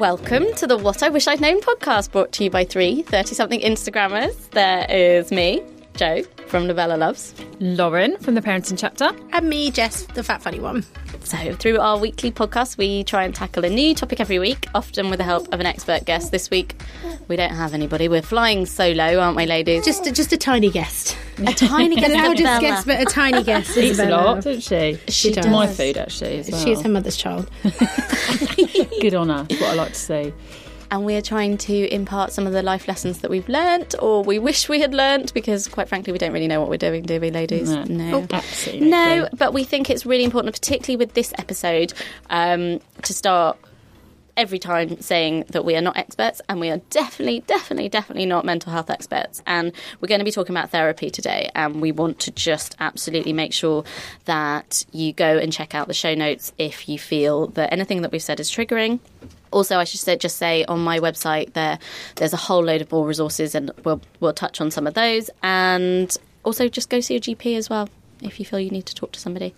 Welcome to the What I Wish I'd Known podcast brought to you by three 30 something Instagrammers. There is me, Joe from Novella Loves. Lauren from the Parenting Chapter. And me, Jess, the fat funny one. So, through our weekly podcast, we try and tackle a new topic every week, often with the help of an expert guest. This week, we don't have anybody. We're flying solo, aren't we, ladies? Just a, just a tiny guest. a tiny guest. An eldest Isabella. guest, but a tiny guest. Eats a lot, doesn't she? She does. does. My food, actually, as well. She is her mother's child. Good on her, is what I like to say. And we are trying to impart some of the life lessons that we've learnt or we wish we had learnt because quite frankly we don't really know what we're doing do we ladies No. Absolutely. no but we think it's really important particularly with this episode um, to start every time saying that we are not experts and we are definitely definitely definitely not mental health experts and we're going to be talking about therapy today and we want to just absolutely make sure that you go and check out the show notes if you feel that anything that we've said is triggering also, I should say, just say on my website there, there's a whole load of more resources, and we'll we'll touch on some of those. And also, just go see your GP as well if you feel you need to talk to somebody.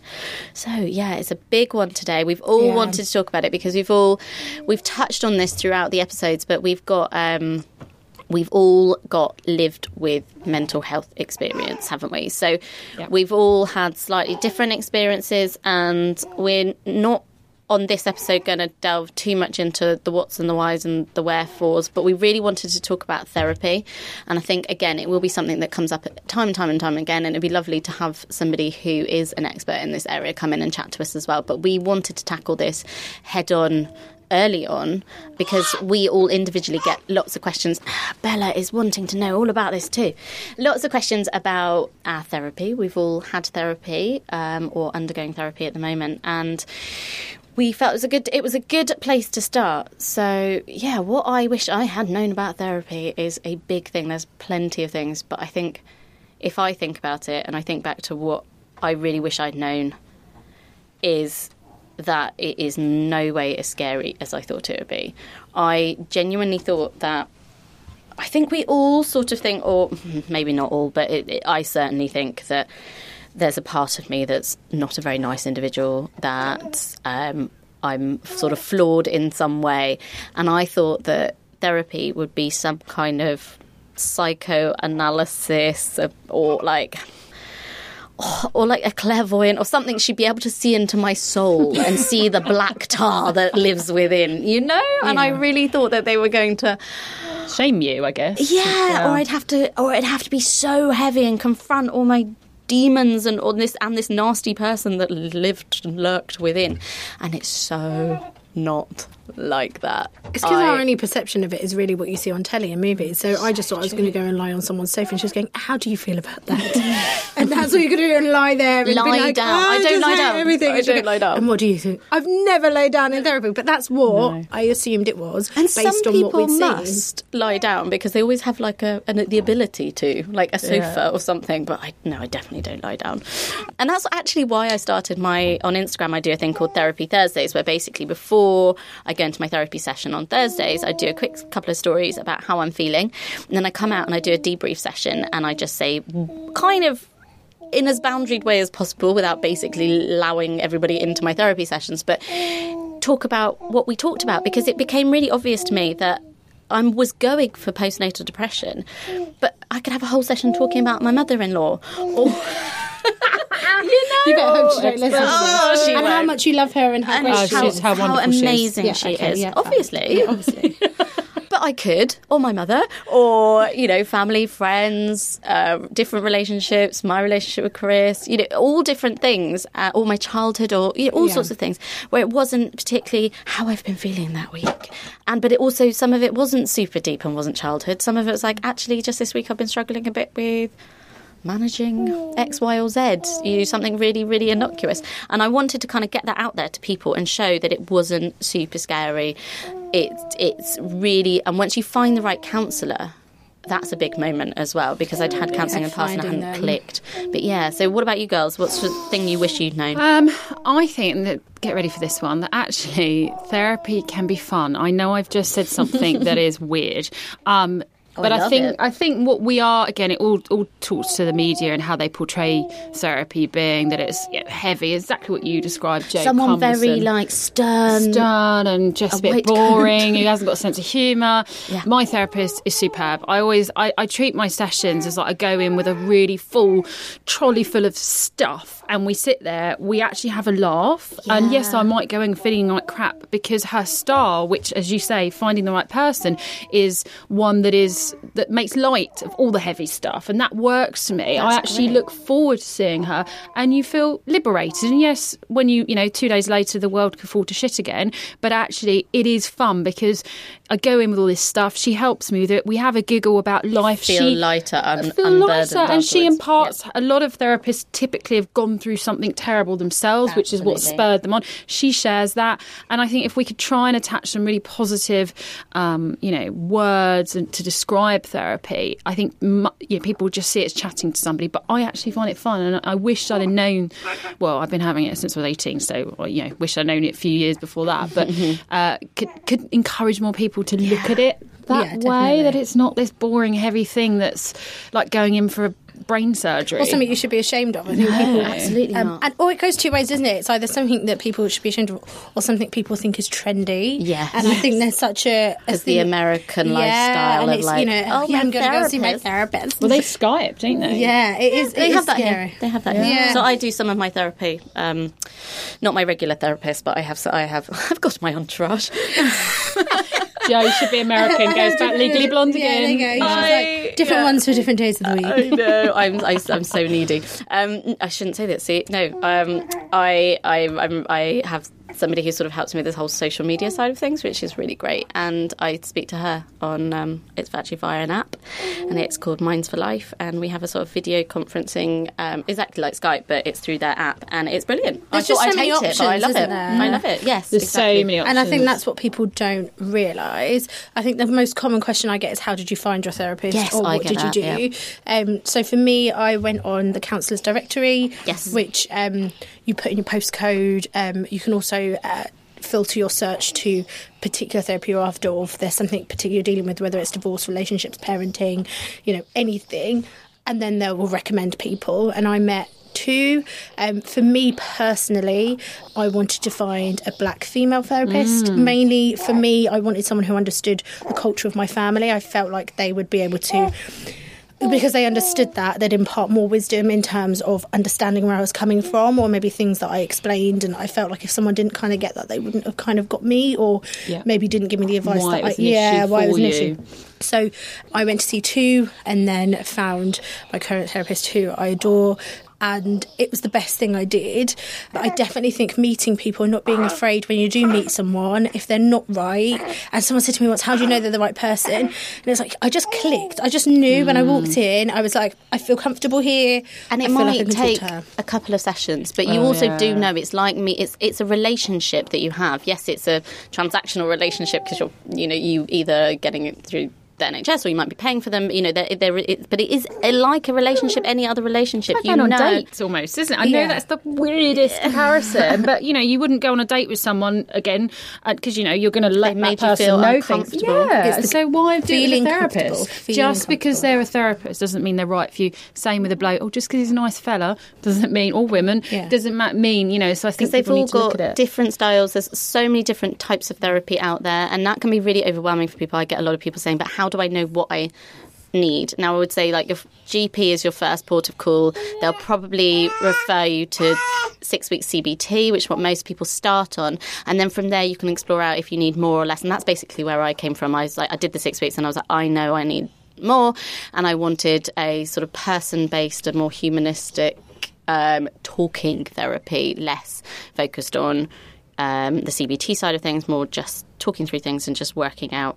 So yeah, it's a big one today. We've all Yeah. wanted to talk about it because we've all we've touched on this throughout the episodes, but we've got. Um, We've all got lived with mental health experience, haven't we? So we've all had slightly different experiences, and we're not on this episode going to delve too much into the what's and the whys and the wherefores, but we really wanted to talk about therapy. And I think, again, it will be something that comes up time and time and time again. And it'd be lovely to have somebody who is an expert in this area come in and chat to us as well. But we wanted to tackle this head on early on because we all individually get lots of questions. Bella is wanting to know all about this too. Lots of questions about our therapy. We've all had therapy um, or undergoing therapy at the moment, and we felt it was a good it was a good place to start. So yeah, what I wish I had known about therapy is a big thing. There's plenty of things, but I think if I think about it and I think back to what I really wish I'd known is that it is no way as scary as I thought it would be. I genuinely thought that. I think we all sort of think, or maybe not all, but it, it, I certainly think that there's a part of me that's not a very nice individual, that um, I'm sort of flawed in some way. And I thought that therapy would be some kind of psychoanalysis or like or like a clairvoyant or something she'd be able to see into my soul and see the black tar that lives within you know and i really thought that they were going to Shame you, I guess. yeah, or I'd have to, or it'd have to be so heavy and confront all my demons and all this and this nasty person that lived and lurked within, and it's so not like that. It's because our only perception of it is really what you see on telly and movies. So I just thought I was going to go and lie on someone's sofa, and she was going, "How do you feel about that?" and that's what you're going to do and lie there and be Lie like, down. "Oh, I don't lie down. Everything. I don't go, lie down. And what do you think? I've never laid down in therapy, but that's what No. I assumed it was And based some on people what we'd seen. must lie down because they always have like a an, the ability to, like a sofa Yeah. or something. But I no, I definitely don't lie down, and that's actually why I started my on Instagram. I do a thing called Therapy Thursdays, where basically before I go into my therapy session on Thursdays, I do a quick couple of stories about how I'm feeling, and then I come out and I do a debrief session, and I just say kind of in as boundaried way as possible without basically allowing everybody into my therapy sessions, but talk about what we talked about because it became really obvious to me that I was going for postnatal depression, but I could have a whole session talking about my mother-in-law or. You know, You better hope she don't listen to Oh, this. she and how won't. much you love her and how and great Oh, she how, she's- how wonderful she is. amazing Yeah, she okay, is. yeah, obviously, Yeah, obviously. but I could, or my mother, or you know, family, friends, uh, different relationships, my relationship with Chris, you know, all different things, uh, or my childhood, or you know, all Yeah. sorts of things, where it wasn't particularly how I've been feeling that week, and but it also some of it wasn't super deep and wasn't childhood. Some of it was like actually just this week I've been struggling a bit with managing X, Y, or Z, you know, something really, really innocuous. And I wanted to kind of get that out there to people and show that it wasn't super scary. It, it's really, and once you find the right counsellor, that's a big moment as well because I'd had counselling in the past and I hadn't them. clicked. But yeah, so what about you girls? What's the thing you wish you'd known? Um, I think that get ready for this one. That actually therapy can be fun. I know I've just said something that is weird. Um, Oh, but I I, think it. I think what we are again, it all all talks to the media and how they portray therapy being that it's heavy, exactly what you described, Joe. Someone very like stern. stern and just a, A bit boring who hasn't got a sense of humour Yeah. my therapist is superb i always I, I treat my sessions as like i go in with a really full trolley full of stuff and we sit there we actually have a laugh. And yes i might go in feeling like crap because her style which as you say finding the right person is one that is that makes light of all the heavy stuff. And that works for me. I actually great. look forward to seeing her. And you feel liberated. And yes when you you know two days later the world could fall to shit again. But actually it is fun because i go in with all this stuff. She helps me with it. We have a giggle about life. Feel she lighter, un- feel lighter, and she imparts a lot of therapists typically have gone through something terrible themselves which is what spurred them on. She shares that and i think if we could try and attach some really positive um, you know words and to describe therapy i think mu- you know, people just see it as chatting to somebody but i actually find it fun and i wish i'd have known well i've been having it since i was 18 so you know wish i'd known it a few years before that but uh, could, could encourage more people to look at it that Yeah, way that it's not this boring heavy thing that's like going in for a brain surgery Or something you should be ashamed of. I think people Absolutely Um, not. and or it goes two ways, isn't it? It's either something that people should be ashamed of, or something people think is trendy. yeah and I think there's such a Because the American yeah, lifestyle and of it's, like, you know, oh, yeah, I'm going to go see my therapist. well they skype don't they yeah, it is. They it have is that scary. here. They have that. Yeah. So I do some of my therapy. Um, not my regular therapist, but I have. I have. I've got my entourage. Joe should be American, goes back legally blonde again. you go. I- like, different yeah. ones for different days of the week. I know. I'm. I, I'm so needy. Um, I shouldn't say that. See, no. Um, I. I. I'm, I have somebody who sort of helps me with this whole social media side of things, which is really great. And I speak to her on. Um, it's actually via an app, and it's called Minds for Life. And we have a sort of video conferencing, um, exactly like Skype, but it's through their app, and it's brilliant. There's I just thought so I'd many hate it, but I love it. there? I love it. Yes, There's exactly. so many options. And I think that's what people don't realise. I think the most common question I get is, "How did you find your therapist?" Yes, or I "What get did you that, do?" Um, so for me, I went on the counsellor's directory, Yes. which um, you put in your postcode. Um, you can also uh, filter your search to particular therapy you're after, or if there's something particular you're dealing with, whether it's divorce, relationships, parenting, you know, anything, and then they will recommend people. And I met two. Um, for me personally, I wanted to find a black female therapist. Mainly for me, I wanted someone who understood the culture of my family. I felt like they would be able to. Because they understood that, they'd impart more wisdom in terms of understanding where I was coming from, or maybe things that I explained. And I felt like if someone didn't kind of get that, they wouldn't have kind of got me, or Yeah. maybe didn't give me the advice Why that I, yeah, issue why it was an you. issue. So I went to see two and then found my current therapist who I adore. And it was the best thing I did. But I definitely think meeting people and not being uh-huh. afraid when you do meet someone, if they're not right. Uh-huh. And someone said to me once, How do you know they're the right person? Uh-huh. And it's like, I just oh. clicked. I just knew when I walked hmm. in, I was like, I feel comfortable here. and I it feel like I might can talk take a couple of sessions but you Oh, also yeah. do know it's like me it's it's a relationship that you have yes it's a transactional relationship because you're you know you either getting it through the NHS or you might be paying for them you know there, there it, but it is like a relationship any other relationship Like you know on dates almost, isn't it? I know Yeah. that's the weirdest comparison, but you know, you wouldn't go on a date with someone again uh, because you know you're going to let that person feel know things. uncomfortable. Yeah, the so why do feeling a therapist? Just because they're a therapist doesn't mean they're right for you. Same with a bloke. Or just because he's a nice fella doesn't mean, or women Yeah. doesn't mean you know. So I think they've all need to look got different styles. There's so many different types of therapy out there, and that can be really overwhelming for people. I get a lot of people saying, "But how do I know what I need?" Now, I would say, like, if GP is your first port of call, they'll probably refer you to six weeks CBT, which is what most people start on, and then from there you can explore out if you need more or less. And that's basically where I came from. I was like, I did the six weeks, and I was like, I know I need more, and I wanted a sort of person-based and more humanistic um, talking therapy, less focused on um, the CBT side of things, more just talking through things and just working out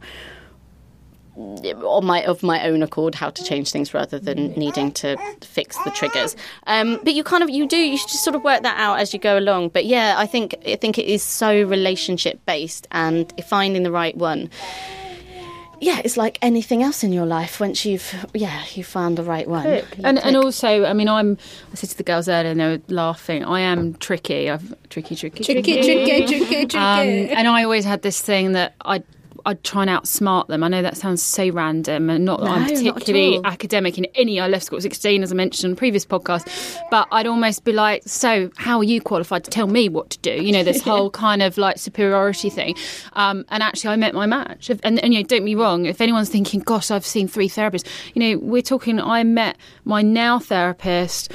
on my of my own accord how to change things rather than needing to fix the triggers. Um, but you kind of you do you just sort of work that out as you go along. But yeah, I think I think it is so relationship based and finding the right one. Yeah, it's like anything else in your life. Once you've yeah you found the right one, and and also, I mean, I'm. I said to the girls earlier, and they were laughing. I am tricky. I've tricky, tricky, Tricky, tricky, tricky, tricky. Um, and I always had this thing that I I'd try and outsmart them. I know that sounds so random and not that I'm No, at particularly academic in any. I left school at 16, as I mentioned on a previous podcast, but I'd almost be like, so how are you qualified to tell me what to do? You know, this whole kind of like superiority thing. Um, and actually, I met my match. And, and, you know, don't be wrong, if anyone's thinking, gosh, I've seen three therapists, you know, we're talking, I met my now therapist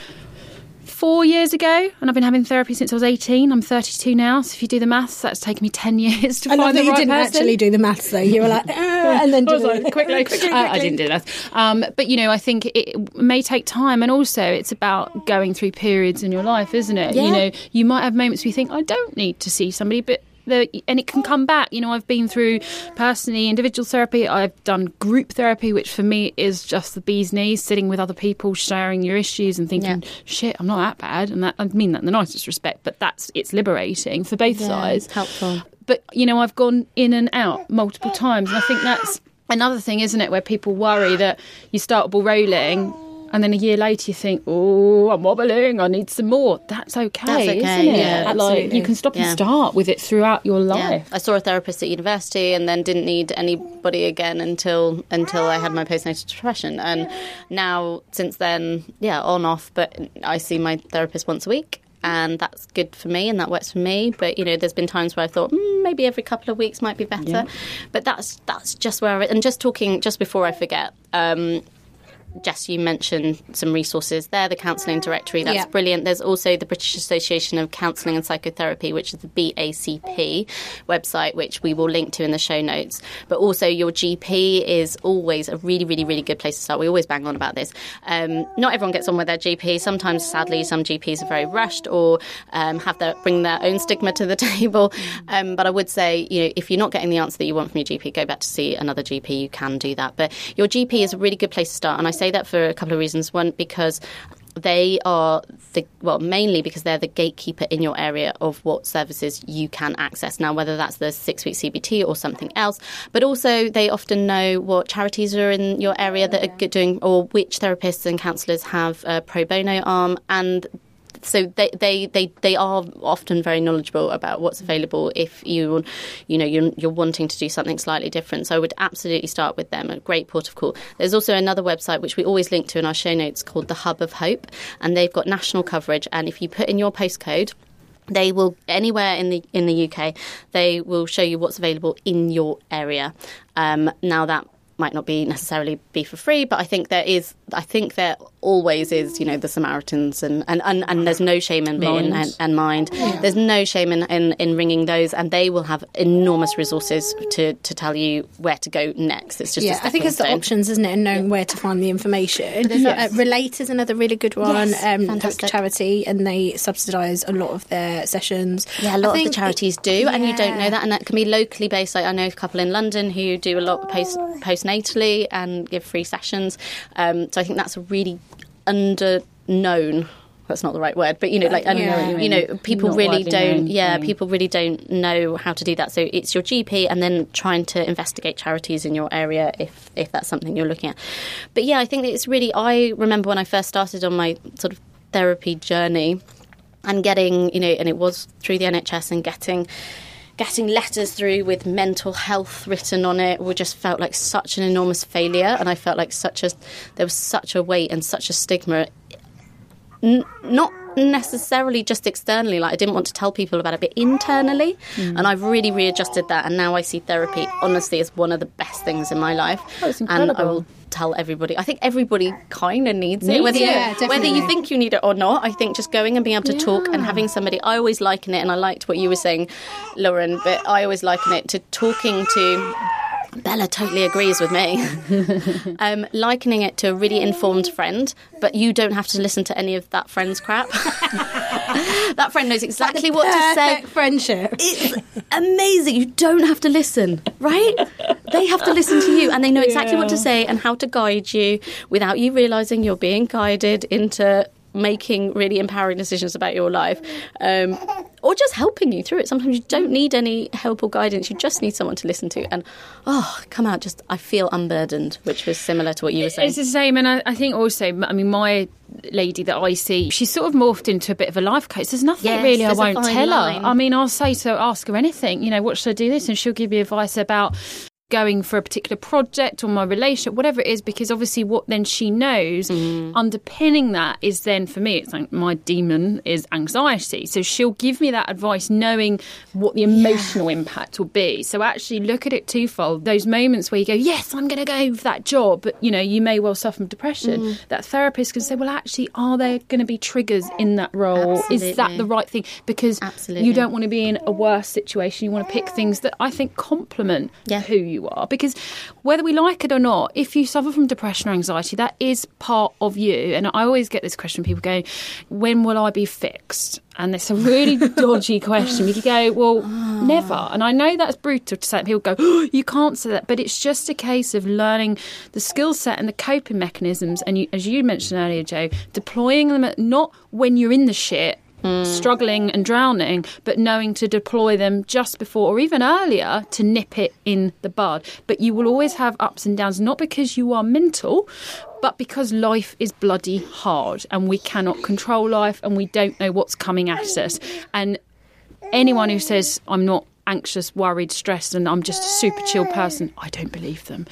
four years ago, and I've been having therapy since I was 18. I'm 32 now, so if you do the maths, that's taken me 10 years to I find that the you right didn't person. actually do the maths though. You were like, "Uh," and then I was did like, it. quickly, quickly, Uh, I didn't do that. Um, but you know, I think it may take time, and also it's about going through periods in your life, isn't it? You know, you might have moments where you think, I don't need to see somebody, but. The, and it can come back. You know, I've been through personally individual therapy. I've done group therapy, which for me is just the bee's knees, sitting with other people, sharing your issues, and thinking, Yeah. "Shit, I'm not that bad." And that, I mean that in the nicest respect, but that's it's liberating for both sides helpful. but you know i've gone in and out multiple times and i think that's another thing isn't it where people worry that you start ball rolling and then a year later you think oh i'm wobbling i need some more that's okay, That's okay, isn't it yeah, like you can stop and start with it throughout your Yeah. life I saw a therapist at university and then didn't need anybody again until until I had my postnatal depression. And now since then, yeah, on off, but I see my therapist once a week. And that's good for me, and that works for me. But you know, there's been times where I thought mm, maybe every couple of weeks might be better. But that's that's just where. I, and just talking, just before I forget, um, Jess, you mentioned some resources there, the counselling directory, that's Yeah. brilliant. There's also the British Association of Counselling and Psychotherapy, which is the BACP website, which we will link to in the show notes. But also, your GP is always a really, really, really good place to start. We always bang on about this. Um, not everyone gets on with their GP. Sometimes, sadly, some GPs are very rushed or um, have their bring their own stigma to the table. Um, but I would say, you know, if you're not getting the answer that you want from your GP, go back to see another GP. You can do that. But your GP is a really good place to start, and I say that for a couple of reasons. One, because they are the well mainly because they're the gatekeeper in your area of what services you can access now whether that's the six week cbt or something else but also they often know what charities are in your area that are good doing or which therapists and counsellors have a pro bono arm and so they, they, they, they are often very knowledgeable about what's available if you you know you're, you're wanting to do something slightly different. So I would absolutely start with them a great port of call. There's also another website which we always link to in our show notes called the Hub of Hope and they've got national coverage. And if you put in your postcode they will anywhere in the in the UK they will show you what's available in your area. Um, now that might not be necessarily be for free but I think there is I think there always is you know the Samaritans and and, and, and there's no shame in being Mind. and, and mind there's no shame in, in in ringing those and they will have enormous resources to to tell you where to go next it's just Yeah, I think it's the options, isn't it, and knowing where to find the information. Yes. Uh, Relate is another really good one. Yes, um, fantastic. charity, and they subsidise a lot of their sessions. Yeah, a lot of the charities do, and you don't know that, and that can be locally based. Like I know a couple in London who do a lot post postnatally and give free sessions. Um, so I think that's a really underknown. That's not the right word, but you know, like know you know, people Not really don't. known Yeah, thing. people really don't know how to do that. So it's your GP, and then trying to investigate charities in your area if if that's something you're looking at. But yeah, I think it's really. I remember when I first started on my sort of therapy journey and getting you know and it was through the NHS and getting getting letters through with mental health written on it would just felt like such an enormous failure and I felt like such a there was such a weight and such a stigma. N- not necessarily just externally like I didn't want to tell people about it but internally. Mm. and I've really readjusted that and now I see therapy honestly as one of the best things in my life. Oh, it's and I will tell everybody. I think everybody kind of needs, it whether you, Yeah, whether you think you need it or not. I think just going and being able to talk and having somebody I always liken it and I liked what you were saying Lauren but I always liken it to talking to Bella totally agrees with me. um, likening it to a really informed friend, but you don't have to listen to any of that friend's crap. that friend knows exactly what to say. Friendship. It's amazing. You don't have to listen, right? They have to listen to you and they know exactly what to say and how to guide you without you realizing you're being guided into making really empowering decisions about your life um, or just helping you through it. Sometimes you don't need any help or guidance, you just need someone to listen to. And oh, come out, just I feel unburdened, which was similar to what you were saying. It's the same, and I, I think also, I mean, my lady that I see, she's sort of morphed into a bit of a life coach. There's nothing Yes, really I there's a won't tell line. her. I mean, I'll say to her, ask her anything. You know, what should I do this, and she'll give me advice about going for a particular project or my relationship, whatever it is, because obviously what then she knows Mm. underpinning that is then for me, it's like my demon is anxiety. So she'll give me that advice knowing what the emotional impact will be. So actually look at it twofold. Those moments where you go, yes, I'm going to go for that job, but you know, you may well suffer from depression. Mm. That therapist can say, well, actually, are there going to be triggers in that role? Is that the right thing? Because Absolutely. you don't want to be in a worse situation. You want to pick things that I think complement Yeah. who you are. Because whether we like it or not, if you suffer from depression or anxiety, that is part of you. And I always get this question people going, when will I be fixed? And it's a really dodgy question. You could go, well, ah. never. And I know that's brutal to say. People go, oh, you can't say that. But it's just a case of learning the skill set and the coping mechanisms. And you, as you mentioned earlier, Joe, deploying them at, not when you're in the shit, struggling and drowning, but knowing to deploy them just before or even earlier to nip it in the bud. But you will always have ups and downs, not because you are mental, but because life is bloody hard and we cannot control life and we don't know what's coming at us. And anyone who says, I'm not anxious, worried, stressed, and I'm just a super chill person, I don't believe them.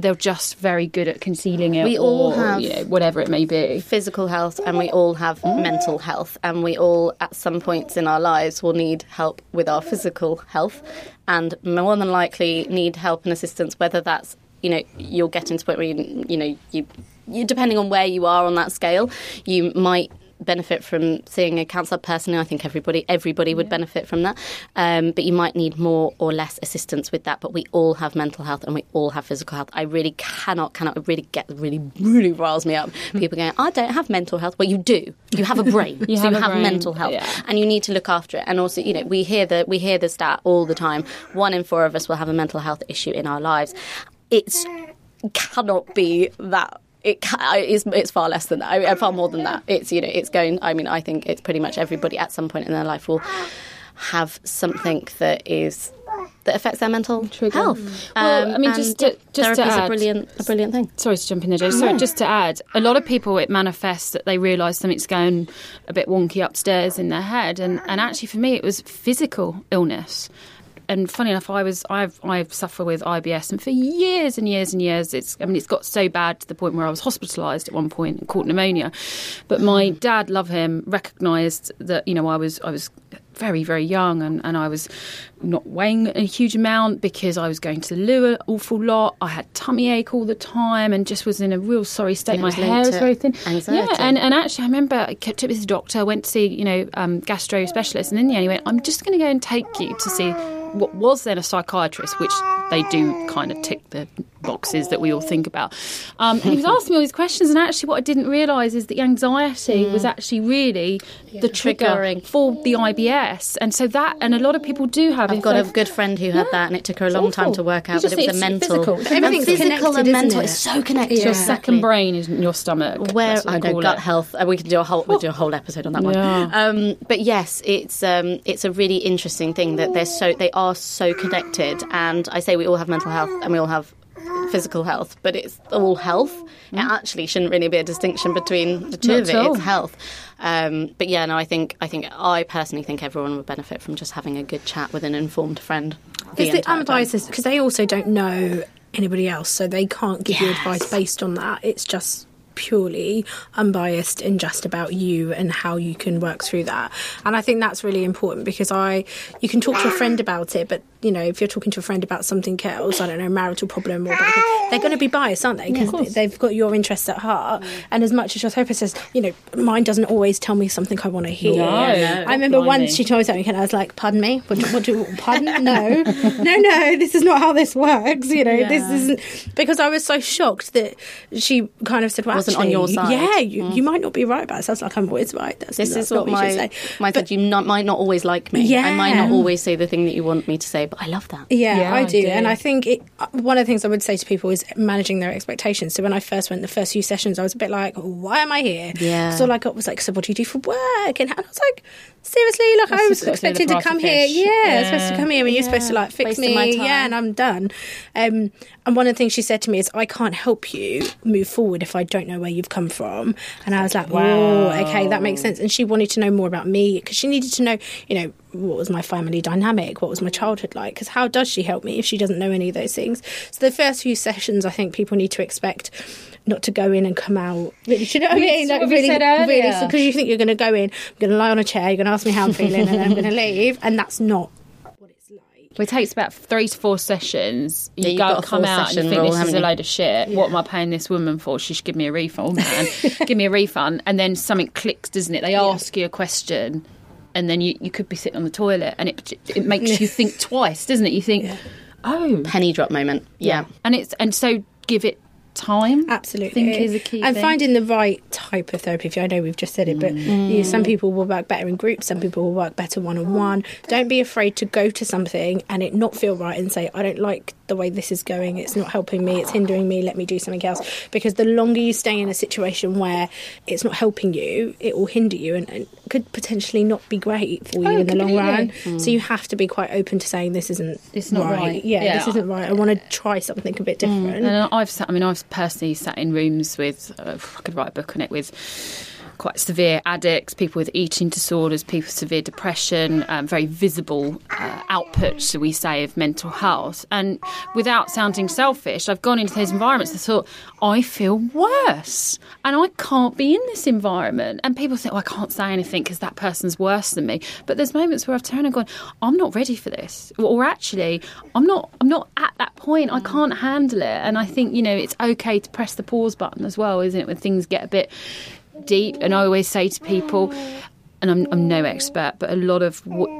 They're just very good at concealing it, We all or, have- you know, whatever it may be. physical health and we all have mental health and we all at some points in our lives will need help with our physical health and more than likely need help and assistance whether that's you know you're getting to the point where you, you know you, you depending on where you are on that scale you might benefit from seeing a counsellor personally i think everybody everybody would benefit from that. Um, but you might need more or less assistance with that but we all have mental health and we all have physical health. I really cannot cannot it really get really really riles me up. People going i don't have mental health. Well you do. You have a brain. You so have you have brain, mental health. Yeah. and you need to look after it. And also you know we hear the we hear the stat all the time. One in four of us will have a mental health issue in our lives. It's cannot be that it ca- it's, far less than that. I mean, far more than that. It's you know it's going i mean i think it's pretty much everybody at some point in their life will have something that is that affects their mental health. Well, Um, I mean, just to- just to therapy's a brilliant a brilliant thing. Sorry to jump in there, Joe. Sorry, just to add, a lot of people it manifests that they realise something's going a bit wonky upstairs in their head, and, and actually for me it was physical illness. And funny enough, I was I've I've suffered with IBS, and for years and years and years, it's I mean it's got so bad to the point where I was hospitalised at one point and caught pneumonia. But my hmm. dad, love him, recognised that you know I was I was very very young and, and I was not weighing a huge amount because I was going to the loo an awful lot. I had tummy ache all the time and just was in a real sorry state. My hair was very thin. anxiety. Yeah, and, and actually I remember I kept it with the doctor, went to see, you know, um, gastro specialist and in the end he went, I'm just going to go and take you to see what was then a psychiatrist, which they do kind of tick the boxes that we all think about. Um, and he was asking me all these questions, and actually, what I didn't realise is the anxiety was actually really the trigger Triggering. for the IBS, and so that, and a lot of people do have. I've got a good friend who had that, and it took her a long time to work out that it was a mental. physical. Everything's And physical and mental it? is so connected. Yeah. your second brain is in your stomach. where I know gut it. health. uh, We can do a whole we'll do a whole episode on that one. Yeah. Um, but yes, it's um, it's a really interesting thing that they're so they are so connected. And I say we all have mental health and we all have physical health, but it's all health. It actually shouldn't really be a distinction between the two Not of it. It's health. Um, but yeah, no, I think I think I personally think everyone would benefit from just having a good chat with an informed friend. the It's the unbiased because they also don't know anybody else, so they can't give you advice based on that. It's just purely unbiased and just about you and how you can work through that. And I think that's really important because I you can talk to a friend about it, but you know if you're talking to a friend about something else, I don't know, marital problem or whatever, they're going to be biased, aren't they? Because they've got your interests at heart. And as much as your therapist says, you know, mine doesn't always tell me something I want to hear. No, I remember once she told me something and I was like, pardon me? What, do- what do, pardon? No, no, no, this is not how this works. You know, this isn't, because I was so shocked that she kind of said, well, Wasn't on your side. Yeah, you, mm. you might not be right about it. So I was like, I'm always right. That's, This that's is not what my my But- said. You not, might not always like me. I might not always say the thing that you want me to say, but I love that. Yeah, Yeah, I I do. do. And I think it, uh, one of the things I would say to people is managing their expectations. So when I first went the first few sessions, I was a bit like, why am I here? Yeah. So like I got was like, so what do you do for work? And I was like, seriously, like That's I was expecting to expected look to come here. fish. Yeah, I was supposed to come here and you're supposed to like fix Wasting me. my. Yeah, and I'm done. Um, and one of the things she said to me is, I can't help you move forward if I don't know where you've come from. And I was like, oh, okay, that makes sense. And she wanted to know more about me because she needed to know, you know, what was my family dynamic? What was my childhood like? Because how does she help me if she doesn't know any of those things? So the first few sessions, I think people need to expect not to go in and come out. Really, do you know what I mean? Like, really, really, because you think you're going to go in, I'm going to lie on a chair, you're going to ask me how I'm feeling, and then I'm going to leave, and that's not what it's like. it takes about three to four sessions. You yeah, go come out and you think this is a load of shit. Yeah. What am I paying this woman for? She should give me a refund, man. give me a refund. And then something clicks, doesn't it? They yeah. ask you a question, and then you, you could be sitting on the toilet, and it it makes you think twice, doesn't it? You think, oh, penny drop moment. Yeah. and it's and so give it time. Absolutely, I think is a key and thing. finding the right type of therapy. I know we've just said it, but mm. you know, some people will work better in groups. Some people will work better one on one. Don't be afraid to go to something and it not feel right and say, "I don't like the way this is going. It's not helping me. It's hindering me. Let me do something else." Because the longer you stay in a situation where it's not helping you, it will hinder you and, and could potentially not be great for you oh, in the long run. Mm. So you have to be quite open to saying, "This isn't. It's not right. right. Yeah, yeah, this isn't right. I want to try something a bit mm. different." Mm. And I've, sat, I mean, I've personally sat in rooms with, uh, I could write a book on it, with quite severe addicts, people with eating disorders, people with severe depression, um, very visible uh, output, shall we say, of mental health. And without sounding selfish, I've gone into those environments and thought, I feel worse and I can't be in this environment. And people think, well, I can't say anything because that person's worse than me. But there's moments where I've turned and gone, I'm not ready for this. Or actually, I'm not, I'm not at that point. I can't handle it. And I think, you know, it's okay to press the pause button as well, isn't it? When things get a bit deep. And I always say to people, and I'm, I'm no expert, but a lot of what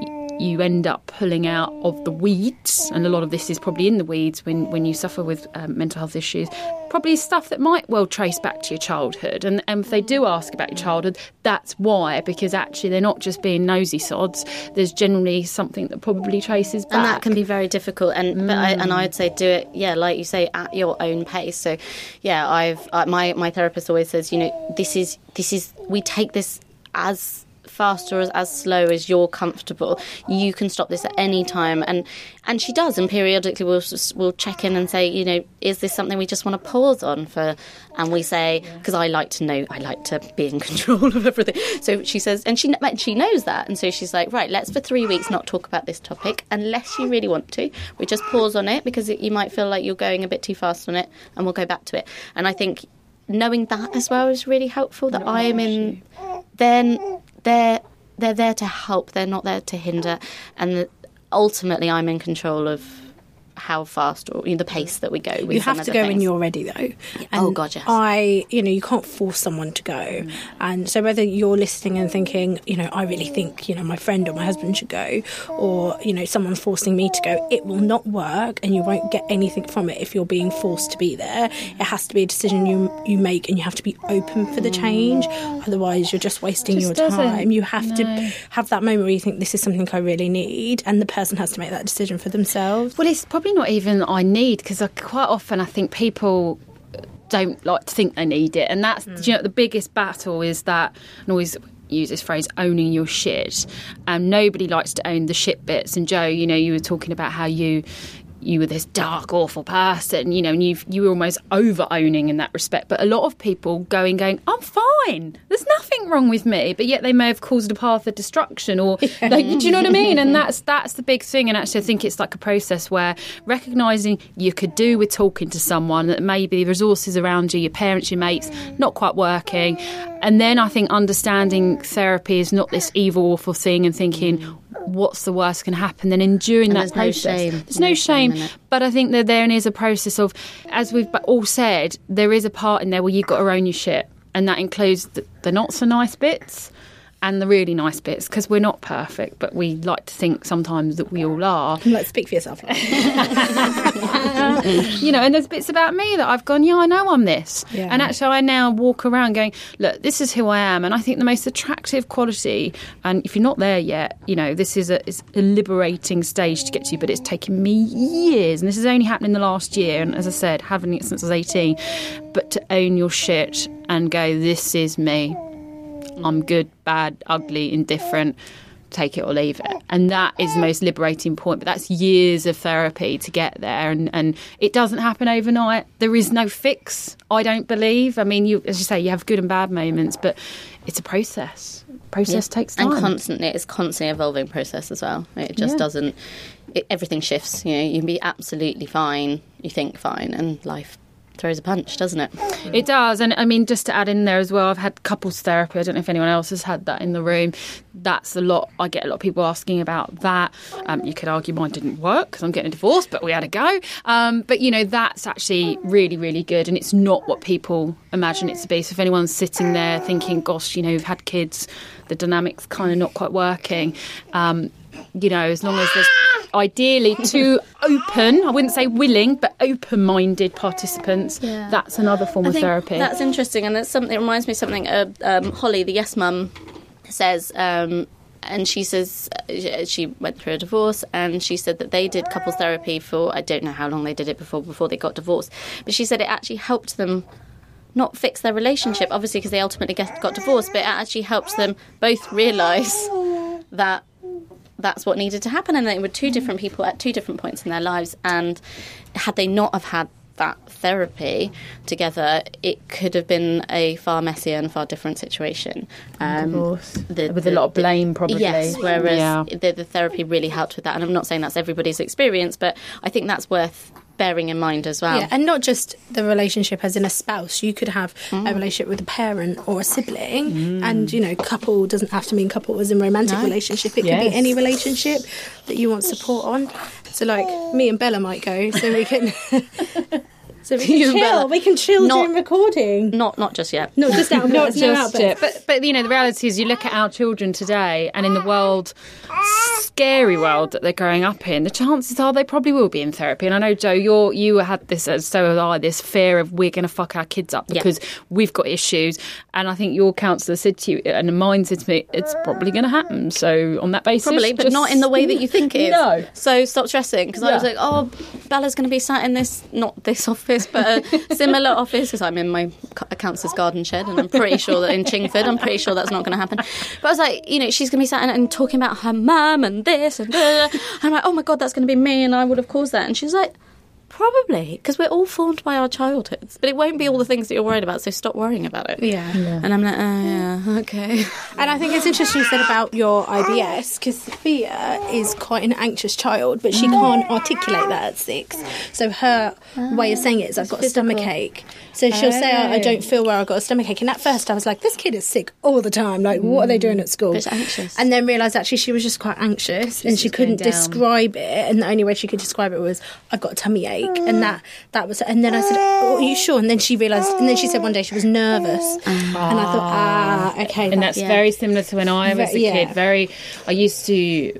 you end up pulling out of the weeds, and a lot of this is probably in the weeds when, when you suffer with um, mental health issues, probably stuff that might well trace back to your childhood. And, and if they do ask about your childhood, that's why, because actually they're not just being nosy sods. There's generally something that probably traces back. And that can be very difficult. And mm. but I, and I'd say do it, yeah, like you say, at your own pace. So, yeah, I've uh, my my therapist always says, you know, this is this is we take this as fast or as, as slow as you're comfortable. You can stop this at any time, and and she does. And periodically, we'll we'll check in and say, you know, is this something we just want to pause on for? And we say, because I like to know, I like to be in control of everything. So she says, and she she knows that, and so she's like, right, let's for three weeks not talk about this topic unless you really want to. We just pause on it because it, you might feel like you're going a bit too fast on it, and we'll go back to it. And I think knowing that as well is really helpful. That I am in, then they're they're there to help. They're not there to hinder, and ultimately, I'm in control of how fast or you know, the pace that we go. you have to go things. when you're ready, though. Yeah. oh God, yes. I, you know, you can't force someone to go, mm. and so whether you're listening and thinking, you know, I really think, you know, my friend or my husband should go, or you know, someone's forcing me to go, it will not work, and you won't get anything from it if you're being forced to be there. It has to be a decision you you make, and you have to be open for the change. Otherwise, you're just wasting just your time. You have no. to have that moment where you think this is something I really need, and the person has to make that decision for themselves. Well, it's probably probably not even I need because quite often I think people don't like to think they need it, and that's mm. you know the biggest battle is that and always use this phrase owning your shit and um, nobody likes to own the shit bits and joe you know you were talking about how you you were this dark, awful person, you know, and you you were almost over owning in that respect. But a lot of people going, going, I'm fine. There's nothing wrong with me, but yet they may have caused a path of destruction, or like, do you know what I mean? And that's that's the big thing. And actually, I think it's like a process where recognizing you could do with talking to someone that maybe the resources around you, your parents, your mates, not quite working, and then I think understanding therapy is not this evil, awful thing, and thinking what's the worst can happen then enduring and that process no shame. there's no, no shame, shame but i think that there is a process of as we've all said there is a part in there where you've got to own your shit and that includes the, the not so nice bits and the really nice bits because we're not perfect, but we like to think sometimes that we all are. Let's speak for yourself. you know, and there's bits about me that I've gone, yeah, I know I'm this. Yeah. And actually, I now walk around going, look, this is who I am. And I think the most attractive quality, and if you're not there yet, you know, this is a, it's a liberating stage to get to, but it's taken me years. And this has only happened in the last year. And as I said, having it since I was 18. But to own your shit and go, this is me I'm good, bad, ugly, indifferent. take it or leave it. And that is the most liberating point. But that's years of therapy to get there. And, and it doesn't happen overnight. There is no fix, I don't believe. I mean, you, as you say, you have good and bad moments, but it's a process. Process yeah. takes time. And constantly, it's constantly evolving process as well. It just yeah. doesn't, it, everything shifts. You know, you can be absolutely fine, you think fine, and life throws a punch, doesn't it? It does. And I mean, just to add in there as well, I've had couples therapy. I don't know if anyone else has had that in the room. That's a lot. I get a lot of people asking about that. Um, you could argue mine didn't work because I'm getting a divorce, but we had a go. Um, but, you know, that's actually really, really good. And it's not what people imagine it to be. So if anyone's sitting there thinking, gosh, you know, we've had kids, the dynamic's kind of not quite working, um, you know, as long as there's ideally two open, I wouldn't say willing, but open minded participants, yeah. that's another form I of therapy. That's interesting. And it's something, it reminds me of something uh, um, Holly, the yes mum, says. Um, and she says she went through a divorce and she said that they did couples therapy for I don't know how long they did it before before they got divorced but she said it actually helped them not fix their relationship obviously because they ultimately get, got divorced but it actually helped them both realize that that's what needed to happen, and they were two different people at two different points in their lives. And had they not have had that therapy together, it could have been a far messier and far different situation. Um, the, with the, a lot of blame, probably. Yes, whereas yeah. the, the therapy really helped with that. And I'm not saying that's everybody's experience, but I think that's worth bearing in mind as well. Yeah, and not just the relationship as in a spouse. You could have mm. a relationship with a parent or a sibling, mm. and you know, couple doesn't have to mean couple as in romantic no. relationship. It yes. could be any relationship that you want support on. So, like me and Bella might go, so we can. So we can chill. We can chill not, during recording. Not not just yet. Not just out. not just yet. But but you know the reality is you look at our children today, and in the world scary world that they're growing up in, the chances are they probably will be in therapy. And I know, Joe, you're, you had this, as so have I, this fear of we're going to fuck our kids up because yeah. we've got issues. And I think your counsellor said to you, and mine said to me, it's probably going to happen. So on that basis, probably, but just, not in the way that you think it is. No. So stop stressing because yeah. I was like, oh, Bella's going to be sat in this, not this office, but a similar office because I'm in my counsellor's garden shed, and I'm pretty sure that in Chingford, I'm pretty sure that's not going to happen. But I was like, you know, she's going to be sat in and talking about her mum and this and, and I'm like, oh my god, that's going to be me, and I would have caused that. And she's like, Probably, because we're all formed by our childhoods. But it won't be all the things that you're worried about, so stop worrying about it. Yeah. yeah. And I'm like, oh, yeah, okay. And I think it's interesting you said about your IBS, because Sophia is quite an anxious child, but she mm. can't articulate that at six. So her way of saying it is, I've got a stomach ache. So she'll oh. say, oh, I don't feel well, I've got a stomach ache. And at first I was like, this kid is sick all the time. Like, what are they doing at school? anxious. And then realised actually she was just quite anxious and she couldn't describe it. And the only way she could describe it was, I've got a tummy ache and that that was. And then I said, oh, "Are you sure?" And then she realised, and then she said one day she was nervous, and I thought, ah, okay, and that's yeah. very similar to when I was a yeah. kid. Very, I used to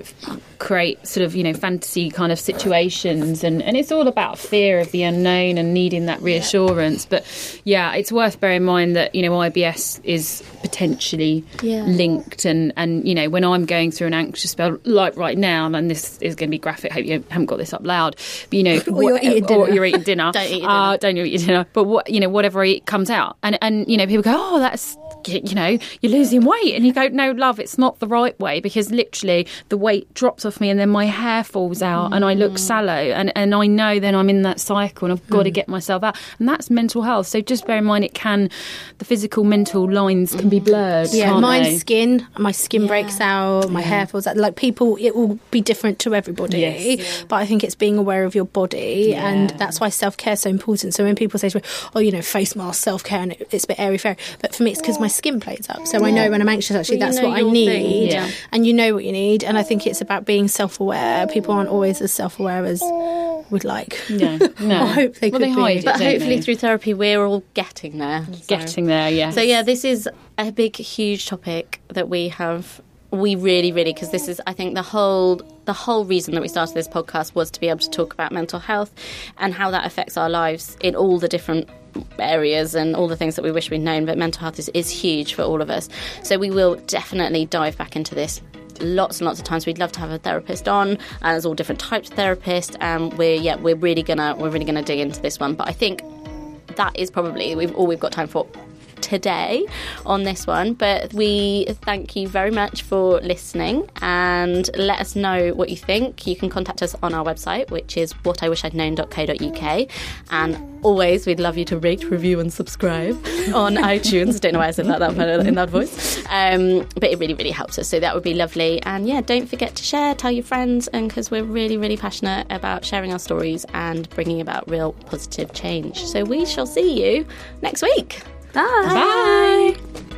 create sort of you know fantasy kind of situations and and it's all about fear of the unknown and needing that reassurance yeah. but yeah it's worth bearing in mind that you know IBS is potentially yeah. linked and and you know when I'm going through an anxious spell like right now and this is going to be graphic hope you haven't got this up loud but you know or what, you're eating dinner, you're eating dinner. don't eat dinner. Uh, don't eat your dinner but what you know whatever I eat comes out and and you know people go oh that's you know, you're losing weight. And you go, no, love, it's not the right way because literally the weight drops off me and then my hair falls out mm. and I look mm. sallow. And, and I know then I'm in that cycle and I've got mm. to get myself out. And that's mental health. So just bear in mind it can, the physical, mental lines can be mm. blurred. Yeah, mine's they? skin. My skin yeah. breaks out, my yeah. hair falls out. Like people, it will be different to everybody. Yes. But I think it's being aware of your body. Yeah. And that's why self care is so important. So when people say to me, oh, you know, face mask, self care, and it's a bit airy fairy. But for me, it's because my skin plates up. So yeah. I know when I'm anxious, actually, well, that's what I need. Yeah. And you know what you need. And I think it's about being self aware. People aren't always as self aware as would like. Yeah. No. I hope they well, could they be. but hopefully they? through therapy, we're all getting there. So. Getting there, yeah. So, yeah, this is a big, huge topic that we have we really really because this is i think the whole the whole reason that we started this podcast was to be able to talk about mental health and how that affects our lives in all the different areas and all the things that we wish we'd known, but mental health is, is huge for all of us. So we will definitely dive back into this lots and lots of times. We'd love to have a therapist on, and there's all different types of therapists, and we're yeah we're really gonna we're really gonna dig into this one. But I think that is probably we've all we've got time for today on this one. But we thank you very much for listening and let us know what you think. You can contact us on our website, which is whatIwishI'dknown.co.uk. And always, we'd love you to rate, review, and subscribe on iTunes. Don't know why I said that, that in that voice. Um, but it really, really helps us. So that would be lovely. And yeah, don't forget to share, tell your friends, and because we're really, really passionate about sharing our stories and bringing about real positive change. So we shall see you next week. Bye. Bye. Bye.